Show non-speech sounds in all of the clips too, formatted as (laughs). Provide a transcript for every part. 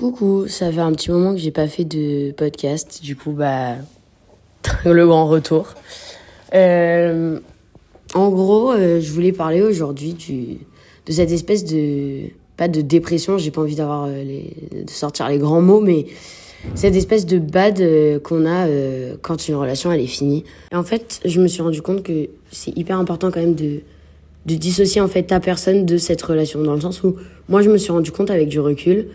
Coucou, ça fait un petit moment que j'ai pas fait de podcast, du coup bah (laughs) le grand retour. Euh, en gros, euh, je voulais parler aujourd'hui de cette espèce de pas de dépression, j'ai pas envie d'avoir euh, de sortir les grands mots, mais cette espèce de bad qu'on a quand une relation elle est finie. Et en fait, je me suis rendu compte que c'est hyper important quand même de de dissocier en fait ta personne de cette relation dans le sens où moi je me suis rendu compte avec du recul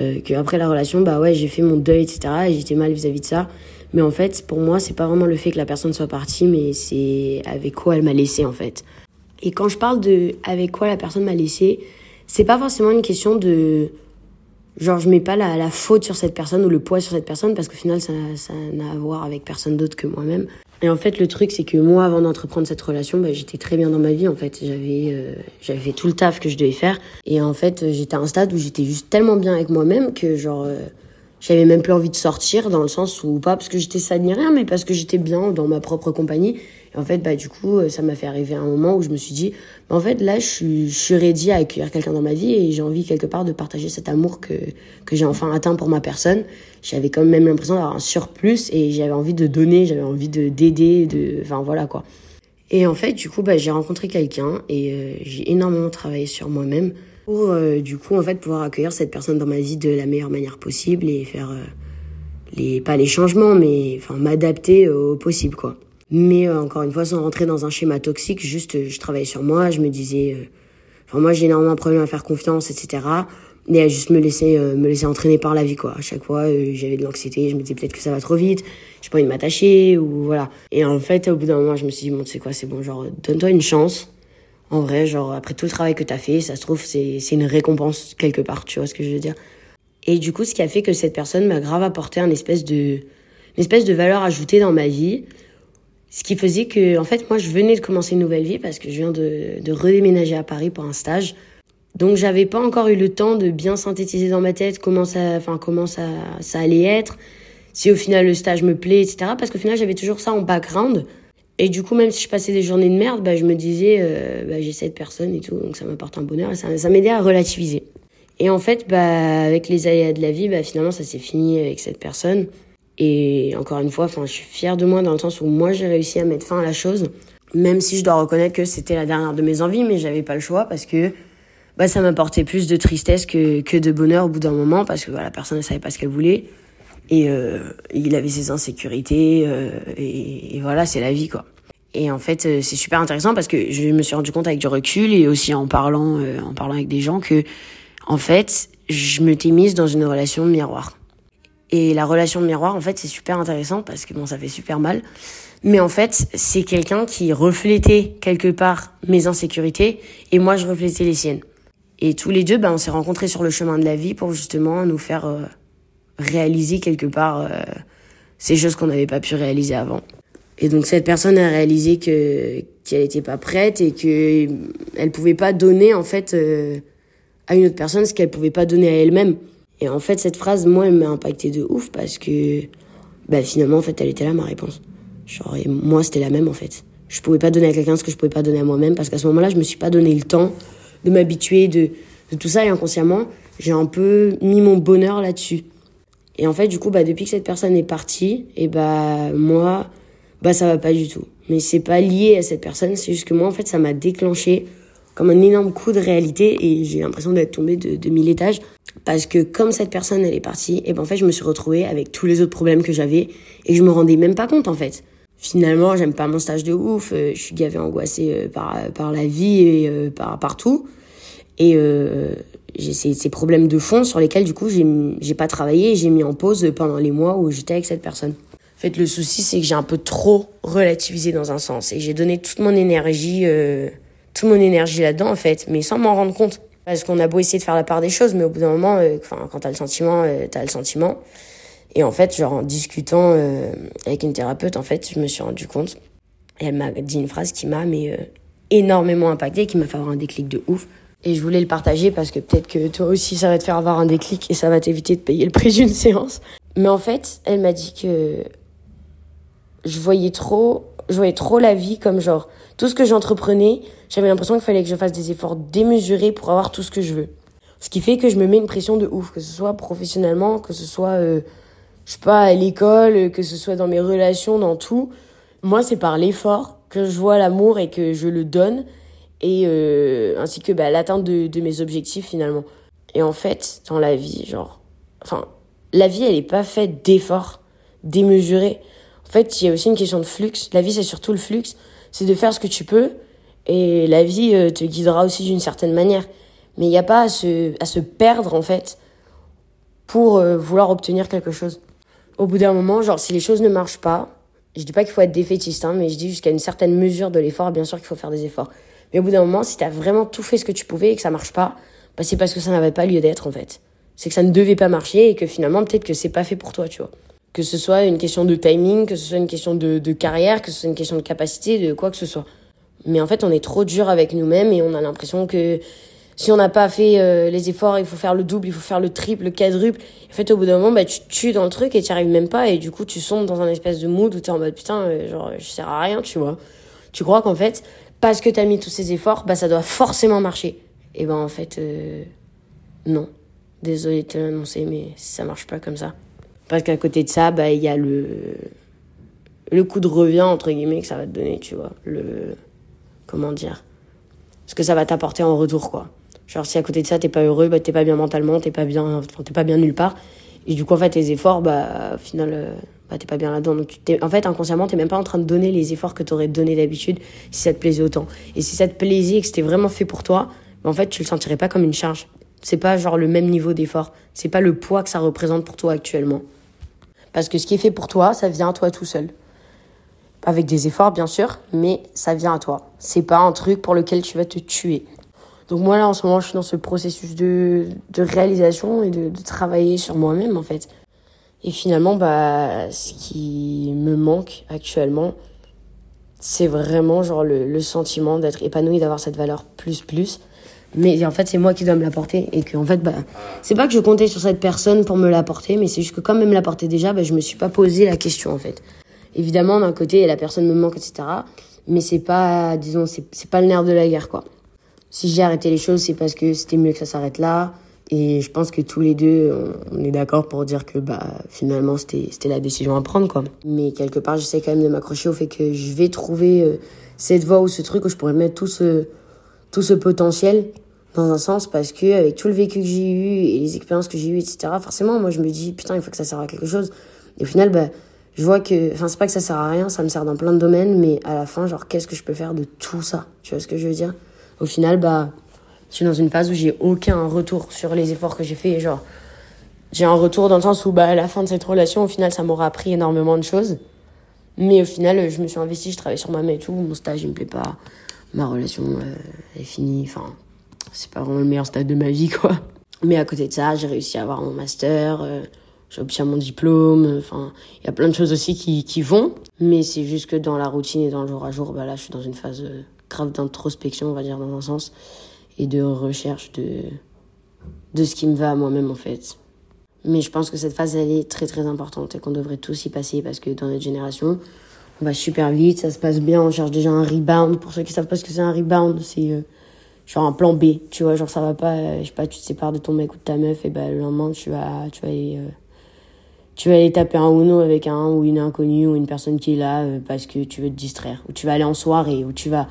euh, que après la relation bah ouais j'ai fait mon deuil etc et j'étais mal vis-à-vis de ça. Mais en fait pour moi c'est pas vraiment le fait que la personne soit partie mais c'est avec quoi elle m'a laissé en fait. Et quand je parle de avec quoi la personne m'a laissé c'est pas forcément une question de genre je mets pas la, faute sur cette personne ou le poids sur cette personne parce qu'au final ça n'a à voir avec personne d'autre que moi-même et en fait le truc c'est que moi avant d'entreprendre cette relation bah, j'étais très bien dans ma vie en fait. J'avais euh, j'avais fait tout le taf que je devais faire. Et en fait j'étais à un stade où j'étais juste tellement bien avec moi-même que genre euh, j'avais même plus envie de sortir dans le sens où pas parce que j'étais sad ni rien mais parce que j'étais bien dans ma propre compagnie. Et en fait bah du coup ça m'a fait arriver à un moment où je me suis dit bah, en fait là je suis je suis ready à accueillir quelqu'un dans ma vie et j'ai envie quelque part de partager cet amour que que j'ai enfin atteint pour ma personne. J'avais quand même l'impression d'avoir un surplus et j'avais envie de donner j'avais envie de d'aider de enfin voilà quoi. Et en fait du coup bah j'ai rencontré quelqu'un et euh, j'ai énormément travaillé sur moi-même pour euh, du coup en fait pouvoir accueillir cette personne dans ma vie de la meilleure manière possible et faire euh, les pas les changements mais enfin m'adapter au possible quoi. Mais euh, encore une fois sans rentrer dans un schéma toxique juste je travaillais sur moi je me disais euh, enfin moi j'ai énormément de problèmes à faire confiance etc et à juste me laisser me laisser entraîner par la vie quoi. À chaque fois j'avais de l'anxiété je me disais peut-être que ça va trop vite j'ai pas envie de m'attacher ou voilà. Et en fait au bout d'un moment je me suis dit bon tu sais quoi c'est bon genre donne-toi une chance en vrai, genre, après tout le travail que t'as fait, ça se trouve, c'est, une récompense quelque part, tu vois ce que je veux dire. Et du coup, ce qui a fait que cette personne m'a grave apporté un espèce de, une espèce de valeur ajoutée dans ma vie. Ce qui faisait que, en fait, moi, je venais de commencer une nouvelle vie parce que je viens de, de redéménager à Paris pour un stage. Donc, j'avais pas encore eu le temps de bien synthétiser dans ma tête comment ça, enfin, comment ça, ça allait être. Si au final le stage me plaît, etc. Parce qu'au final, j'avais toujours ça en background. Et du coup, même si je passais des journées de merde, bah, je me disais, euh, bah, j'ai cette personne et tout, donc ça m'apporte un bonheur. Et ça, ça m'aidait à relativiser. Et en fait, bah, avec les aléas de la vie, bah, finalement, ça s'est fini avec cette personne. Et encore une fois, je suis fière de moi dans le sens où moi, j'ai réussi à mettre fin à la chose. Même si je dois reconnaître que c'était la dernière de mes envies, mais j'avais pas le choix parce que bah, ça m'apportait plus de tristesse que, que de bonheur au bout d'un moment parce que bah, la personne ne savait pas ce qu'elle voulait. Et euh, il avait ses insécurités. Euh, et, et voilà, c'est la vie, quoi. Et en fait, euh, c'est super intéressant parce que je me suis rendu compte avec du recul et aussi en parlant, euh, en parlant avec des gens que, en fait, je me t'ai mise dans une relation miroir. Et la relation miroir, en fait, c'est super intéressant parce que bon, ça fait super mal. Mais en fait, c'est quelqu'un qui reflétait quelque part mes insécurités et moi, je reflétais les siennes. Et tous les deux, ben, on s'est rencontrés sur le chemin de la vie pour justement nous faire euh, réaliser quelque part euh, ces choses qu'on n'avait pas pu réaliser avant. Et donc cette personne a réalisé que qu'elle n'était pas prête et que elle pouvait pas donner en fait euh, à une autre personne ce qu'elle pouvait pas donner à elle-même. Et en fait cette phrase moi elle m'a impacté de ouf parce que bah finalement en fait elle était là ma réponse. Genre et moi c'était la même en fait. Je pouvais pas donner à quelqu'un ce que je pouvais pas donner à moi-même parce qu'à ce moment-là je me suis pas donné le temps de m'habituer de de tout ça et inconsciemment j'ai un peu mis mon bonheur là-dessus. Et en fait du coup bah depuis que cette personne est partie et bah moi bah ça va pas du tout. Mais c'est pas lié à cette personne, c'est juste que moi en fait ça m'a déclenché comme un énorme coup de réalité et j'ai l'impression d'être tombée de, de mille étages parce que comme cette personne elle est partie, et ben en fait je me suis retrouvée avec tous les autres problèmes que j'avais et je me rendais même pas compte en fait. Finalement, j'aime pas mon stage de ouf, euh, je suis gavée angoissée euh, par par la vie et euh, par partout et euh, j'ai ces, problèmes de fond sur lesquels du coup j'ai pas travaillé et j'ai mis en pause pendant les mois où j'étais avec cette personne. En fait, le souci, c'est que j'ai un peu trop relativisé dans un sens et j'ai donné toute mon énergie, euh, toute mon énergie là-dedans, en fait, mais sans m'en rendre compte. Parce qu'on a beau essayer de faire la part des choses, mais au bout d'un moment, euh, enfin, quand t'as le sentiment, euh, t'as le sentiment. Et en fait, genre, en discutant euh, avec une thérapeute, en fait, je me suis rendu compte. Et elle m'a dit une phrase qui m'a, mais, euh, énormément impacté, qui m'a fait avoir un déclic de ouf. Et je voulais le partager parce que peut-être que toi aussi, ça va te faire avoir un déclic et ça va t'éviter de payer le prix d'une (laughs) séance. Mais en fait, elle m'a dit que je voyais trop, je voyais trop la vie comme genre tout ce que j'entreprenais, j'avais l'impression qu'il fallait que je fasse des efforts démesurés pour avoir tout ce que je veux. Ce qui fait que je me mets une pression de ouf, que ce soit professionnellement, que ce soit, euh, je sais pas, à l'école, que ce soit dans mes relations, dans tout. Moi, c'est par l'effort que je vois l'amour et que je le donne, et euh, ainsi que bah, l'atteinte de, mes objectifs finalement. Et en fait, dans la vie, genre, enfin, la vie, elle est pas faite d'efforts démesurés. En fait, il y a aussi une question de flux. La vie, c'est surtout le flux. C'est de faire ce que tu peux, et la vie euh, te guidera aussi d'une certaine manière. Mais il n'y a pas à se, à se perdre, en fait, pour euh, vouloir obtenir quelque chose. Au bout d'un moment, genre, si les choses ne marchent pas, je dis pas qu'il faut être défaitiste, hein, mais je dis jusqu'à une certaine mesure de l'effort, bien sûr qu'il faut faire des efforts. Mais au bout d'un moment, si tu as vraiment tout fait ce que tu pouvais et que ça marche pas, bah c'est parce que ça n'avait pas lieu d'être, en fait. C'est que ça ne devait pas marcher et que finalement, peut-être que c'est pas fait pour toi, tu vois. Que ce soit une question de timing, que ce soit une question de, carrière, que ce soit une question de capacité, de quoi que ce soit. Mais en fait, on est trop dur avec nous-mêmes et on a l'impression que si on n'a pas fait euh, les efforts, il faut faire le double, il faut faire le triple, le quadruple. En fait, au bout d'un moment, bah, tu tues dans le truc et tu arrives même pas. Et du coup, tu sombres dans un espèce de mood où tu es en mode putain, euh, genre, je sers à rien, tu vois. Tu crois qu'en fait, parce que tu as mis tous ces efforts, bah, ça doit forcément marcher. Et ben, en fait, euh, non. Désolé de te l'annoncer, mais ça marche pas comme ça. Parce qu'à côté de ça, bah, il y a le, le coup de revient, entre guillemets, que ça va te donner, tu vois. Le, comment dire. Ce que ça va t'apporter en retour, quoi. Genre, si à côté de ça, t'es pas heureux, bah, t'es pas bien mentalement, t'es pas bien, t'es pas bien nulle part. Et du coup, en fait, tes efforts, bah, au final, euh, t'es pas bien là-dedans. Donc, en fait, inconsciemment, t'es même pas en train de donner les efforts que t'aurais donné d'habitude si ça te plaisait autant. Et si ça te plaisait et que c'était vraiment fait pour toi, bah, en fait, tu le sentirais pas comme une charge. C'est pas genre le même niveau d'effort. C'est pas le poids que ça représente pour toi actuellement. Parce que ce qui est fait pour toi, ça vient à toi tout seul. Avec des efforts, bien sûr, mais ça vient à toi. C'est pas un truc pour lequel tu vas te tuer. Donc moi là en ce moment je suis dans ce processus de, de réalisation et de, de travailler sur moi-même en fait. Et finalement bah ce qui me manque actuellement c'est vraiment genre le, le sentiment d'être épanoui, d'avoir cette valeur plus plus. Mais en fait c'est moi qui dois me l'apporter et que en fait bah c'est pas que je comptais sur cette personne pour me l'apporter mais c'est juste que quand même l'apporter déjà bah je me suis pas posé la question en fait. Évidemment d'un côté la personne me manque etc. Mais c'est pas disons c'est pas le nerf de la guerre quoi si j'ai arrêté les choses, c'est parce que c'était mieux que ça s'arrête là. Et je pense que tous les deux, on est d'accord pour dire que bah finalement c'était la décision à prendre quoi. Mais quelque part, j'essaie quand même de m'accrocher au fait que je vais trouver euh, cette voie ou ce truc où je pourrais mettre tout ce tout ce potentiel dans un sens parce que avec tout le vécu que j'ai eu et les expériences que j'ai eues etc. Forcément, moi je me dis putain il faut que ça serve à quelque chose. Et au final bah je vois que enfin c'est pas que ça sert à rien, ça me sert dans plein de domaines, mais à la fin genre qu'est-ce que je peux faire de tout ça? Tu vois ce que je veux dire? Au final, bah, je suis dans une phase où j'ai aucun retour sur les efforts que j'ai fait. Genre, j'ai un retour dans le sens où, bah, à la fin de cette relation, au final, ça m'aura appris énormément de choses. Mais au final, je me suis investi, je travaille sur moi-même et tout. Mon stage, il me plaît pas. Ma relation euh, est finie. Enfin, c'est pas vraiment le meilleur stade de ma vie, quoi. Mais à côté de ça, j'ai réussi à avoir mon master. Euh, j'ai obtenu mon diplôme. Enfin, il y a plein de choses aussi qui, qui vont. Mais c'est juste que dans la routine et dans le jour à jour, bah là, je suis dans une phase euh, grave d'introspection, on va dire, dans un sens, et de recherche de, de ce qui me va à moi-même, en fait. Mais je pense que cette phase, elle est très très importante et qu'on devrait tous y passer parce que dans notre génération, on va super vite, ça se passe bien, on cherche déjà un rebound. Pour ceux qui savent pas ce que c'est un rebound, c'est euh, genre un plan B, tu vois, genre ça va pas, euh, je sais pas, tu te sépares de ton mec ou de ta meuf et bah le lendemain tu vas, tu vas aller, euh, tu vas aller taper un Uno avec un ou une inconnue ou une personne qui est là parce que tu veux te distraire, ou tu vas aller en soirée, ou tu vas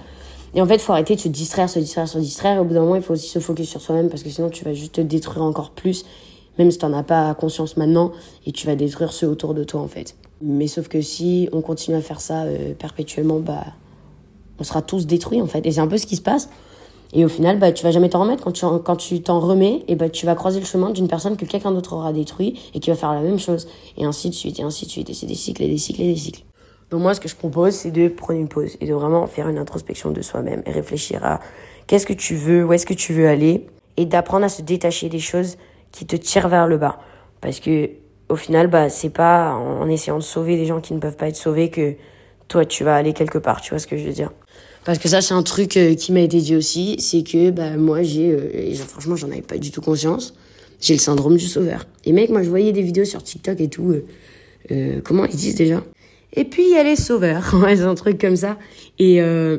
et en fait, faut arrêter de se distraire, se distraire, se distraire. Et au bout d'un moment, il faut aussi se focus sur soi-même parce que sinon, tu vas juste te détruire encore plus, même si tu n'en as pas conscience maintenant, et tu vas détruire ceux autour de toi, en fait. Mais sauf que si on continue à faire ça euh, perpétuellement, bah, on sera tous détruits, en fait. Et c'est un peu ce qui se passe. Et au final, bah, tu vas jamais t'en remettre. Quand tu, quand tu t'en remets, et bah, tu vas croiser le chemin d'une personne que quelqu'un d'autre aura détruit et qui va faire la même chose. Et ainsi de suite, et ainsi de suite. Et c'est des cycles et des cycles et des cycles. Donc moi, ce que je propose, c'est de prendre une pause et de vraiment faire une introspection de soi-même et réfléchir à qu'est-ce que tu veux, où est-ce que tu veux aller et d'apprendre à se détacher des choses qui te tirent vers le bas. Parce que au final, bah, c'est pas en essayant de sauver des gens qui ne peuvent pas être sauvés que toi, tu vas aller quelque part. Tu vois ce que je veux dire? Parce que ça, c'est un truc euh, qui m'a été dit aussi, c'est que bah, moi, j'ai, euh, franchement, j'en avais pas du tout conscience, j'ai le syndrome du sauveur. Et mec, moi, je voyais des vidéos sur TikTok et tout. Euh, euh comment ils disent déjà? Et puis il y a les sauveurs, (laughs) ouais, un truc comme ça. Et euh,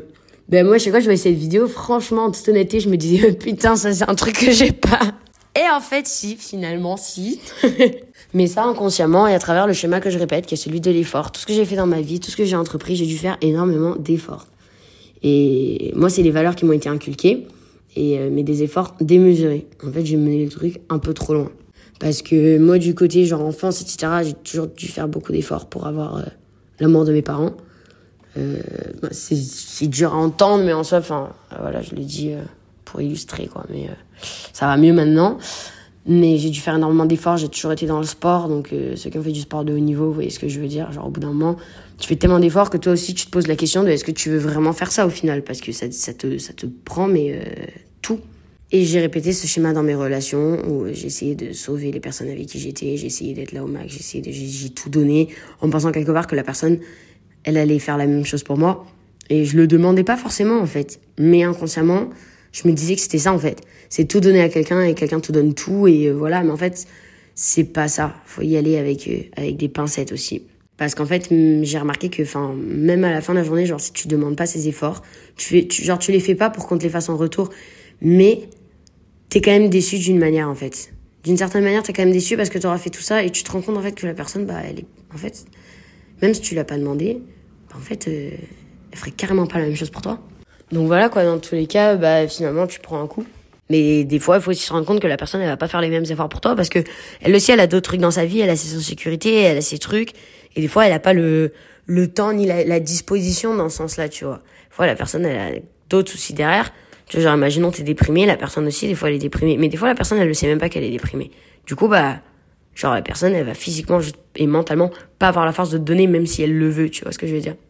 ben moi, chaque fois que je voyais cette vidéo, franchement, en toute honnêteté, je me disais (laughs) putain, ça c'est un truc que j'ai pas. Et en fait, si, finalement, si. (laughs) Mais ça, inconsciemment, et à travers le schéma que je répète, qui est celui de l'effort. Tout ce que j'ai fait dans ma vie, tout ce que j'ai entrepris, j'ai dû faire énormément d'efforts. Et moi, c'est les valeurs qui m'ont été inculquées, et, euh, mais des efforts démesurés. En fait, j'ai mené le truc un peu trop loin. Parce que moi, du côté genre enfance, etc., j'ai toujours dû faire beaucoup d'efforts pour avoir euh, l'amour de mes parents. Euh, c'est dur à entendre, mais en soi, enfin, voilà, je le dis euh, pour illustrer, quoi. Mais euh, ça va mieux maintenant. Mais j'ai dû faire énormément d'efforts, j'ai toujours été dans le sport, donc euh, ceux qui ont fait du sport de haut niveau, vous voyez ce que je veux dire. Genre au bout d'un moment, tu fais tellement d'efforts que toi aussi tu te poses la question de est-ce que tu veux vraiment faire ça au final, parce que ça, ça, te, ça te prend, mais. Et j'ai répété ce schéma dans mes relations où j'ai essayé de sauver les personnes avec qui j'étais, j'ai essayé d'être là au max, j'ai essayé de, j'ai tout donné en pensant quelque part que la personne, elle allait faire la même chose pour moi. Et je le demandais pas forcément en fait, mais inconsciemment, je me disais que c'était ça en fait. C'est tout donner à quelqu'un et quelqu'un te donne tout et euh, voilà. Mais en fait, c'est pas ça. Faut y aller avec euh, avec des pincettes aussi. Parce qu'en fait, j'ai remarqué que, enfin, même à la fin de la journée, genre si tu demandes pas ces efforts, tu fais, genre tu les fais pas pour qu'on te les fasse en retour, mais t'es quand même déçu d'une manière en fait. D'une certaine manière, t'es quand même déçu parce que t'auras fait tout ça et tu te rends compte en fait que la personne, bah, elle est, en fait, même si tu l'as pas demandé, bah, en fait, euh, elle ferait carrément pas la même chose pour toi. Donc voilà quoi, dans tous les cas, bah finalement tu prends un coup. Mais des fois, il faut aussi se rendre compte que la personne, elle va pas faire les mêmes efforts pour toi parce que elle aussi, elle a d'autres trucs dans sa vie, elle a ses insécurités, elle a ses trucs, et des fois, elle a pas le le temps ni la, la disposition dans ce sens-là, tu vois. Des fois, la personne, elle a d'autres soucis derrière. Tu vois, genre, imaginons, t'es déprimé, la personne aussi, des fois, elle est déprimée. Mais des fois, la personne, elle le sait même pas qu'elle est déprimée. Du coup, bah, genre, la personne, elle va physiquement et mentalement pas avoir la force de te donner, même si elle le veut, tu vois ce que je veux dire.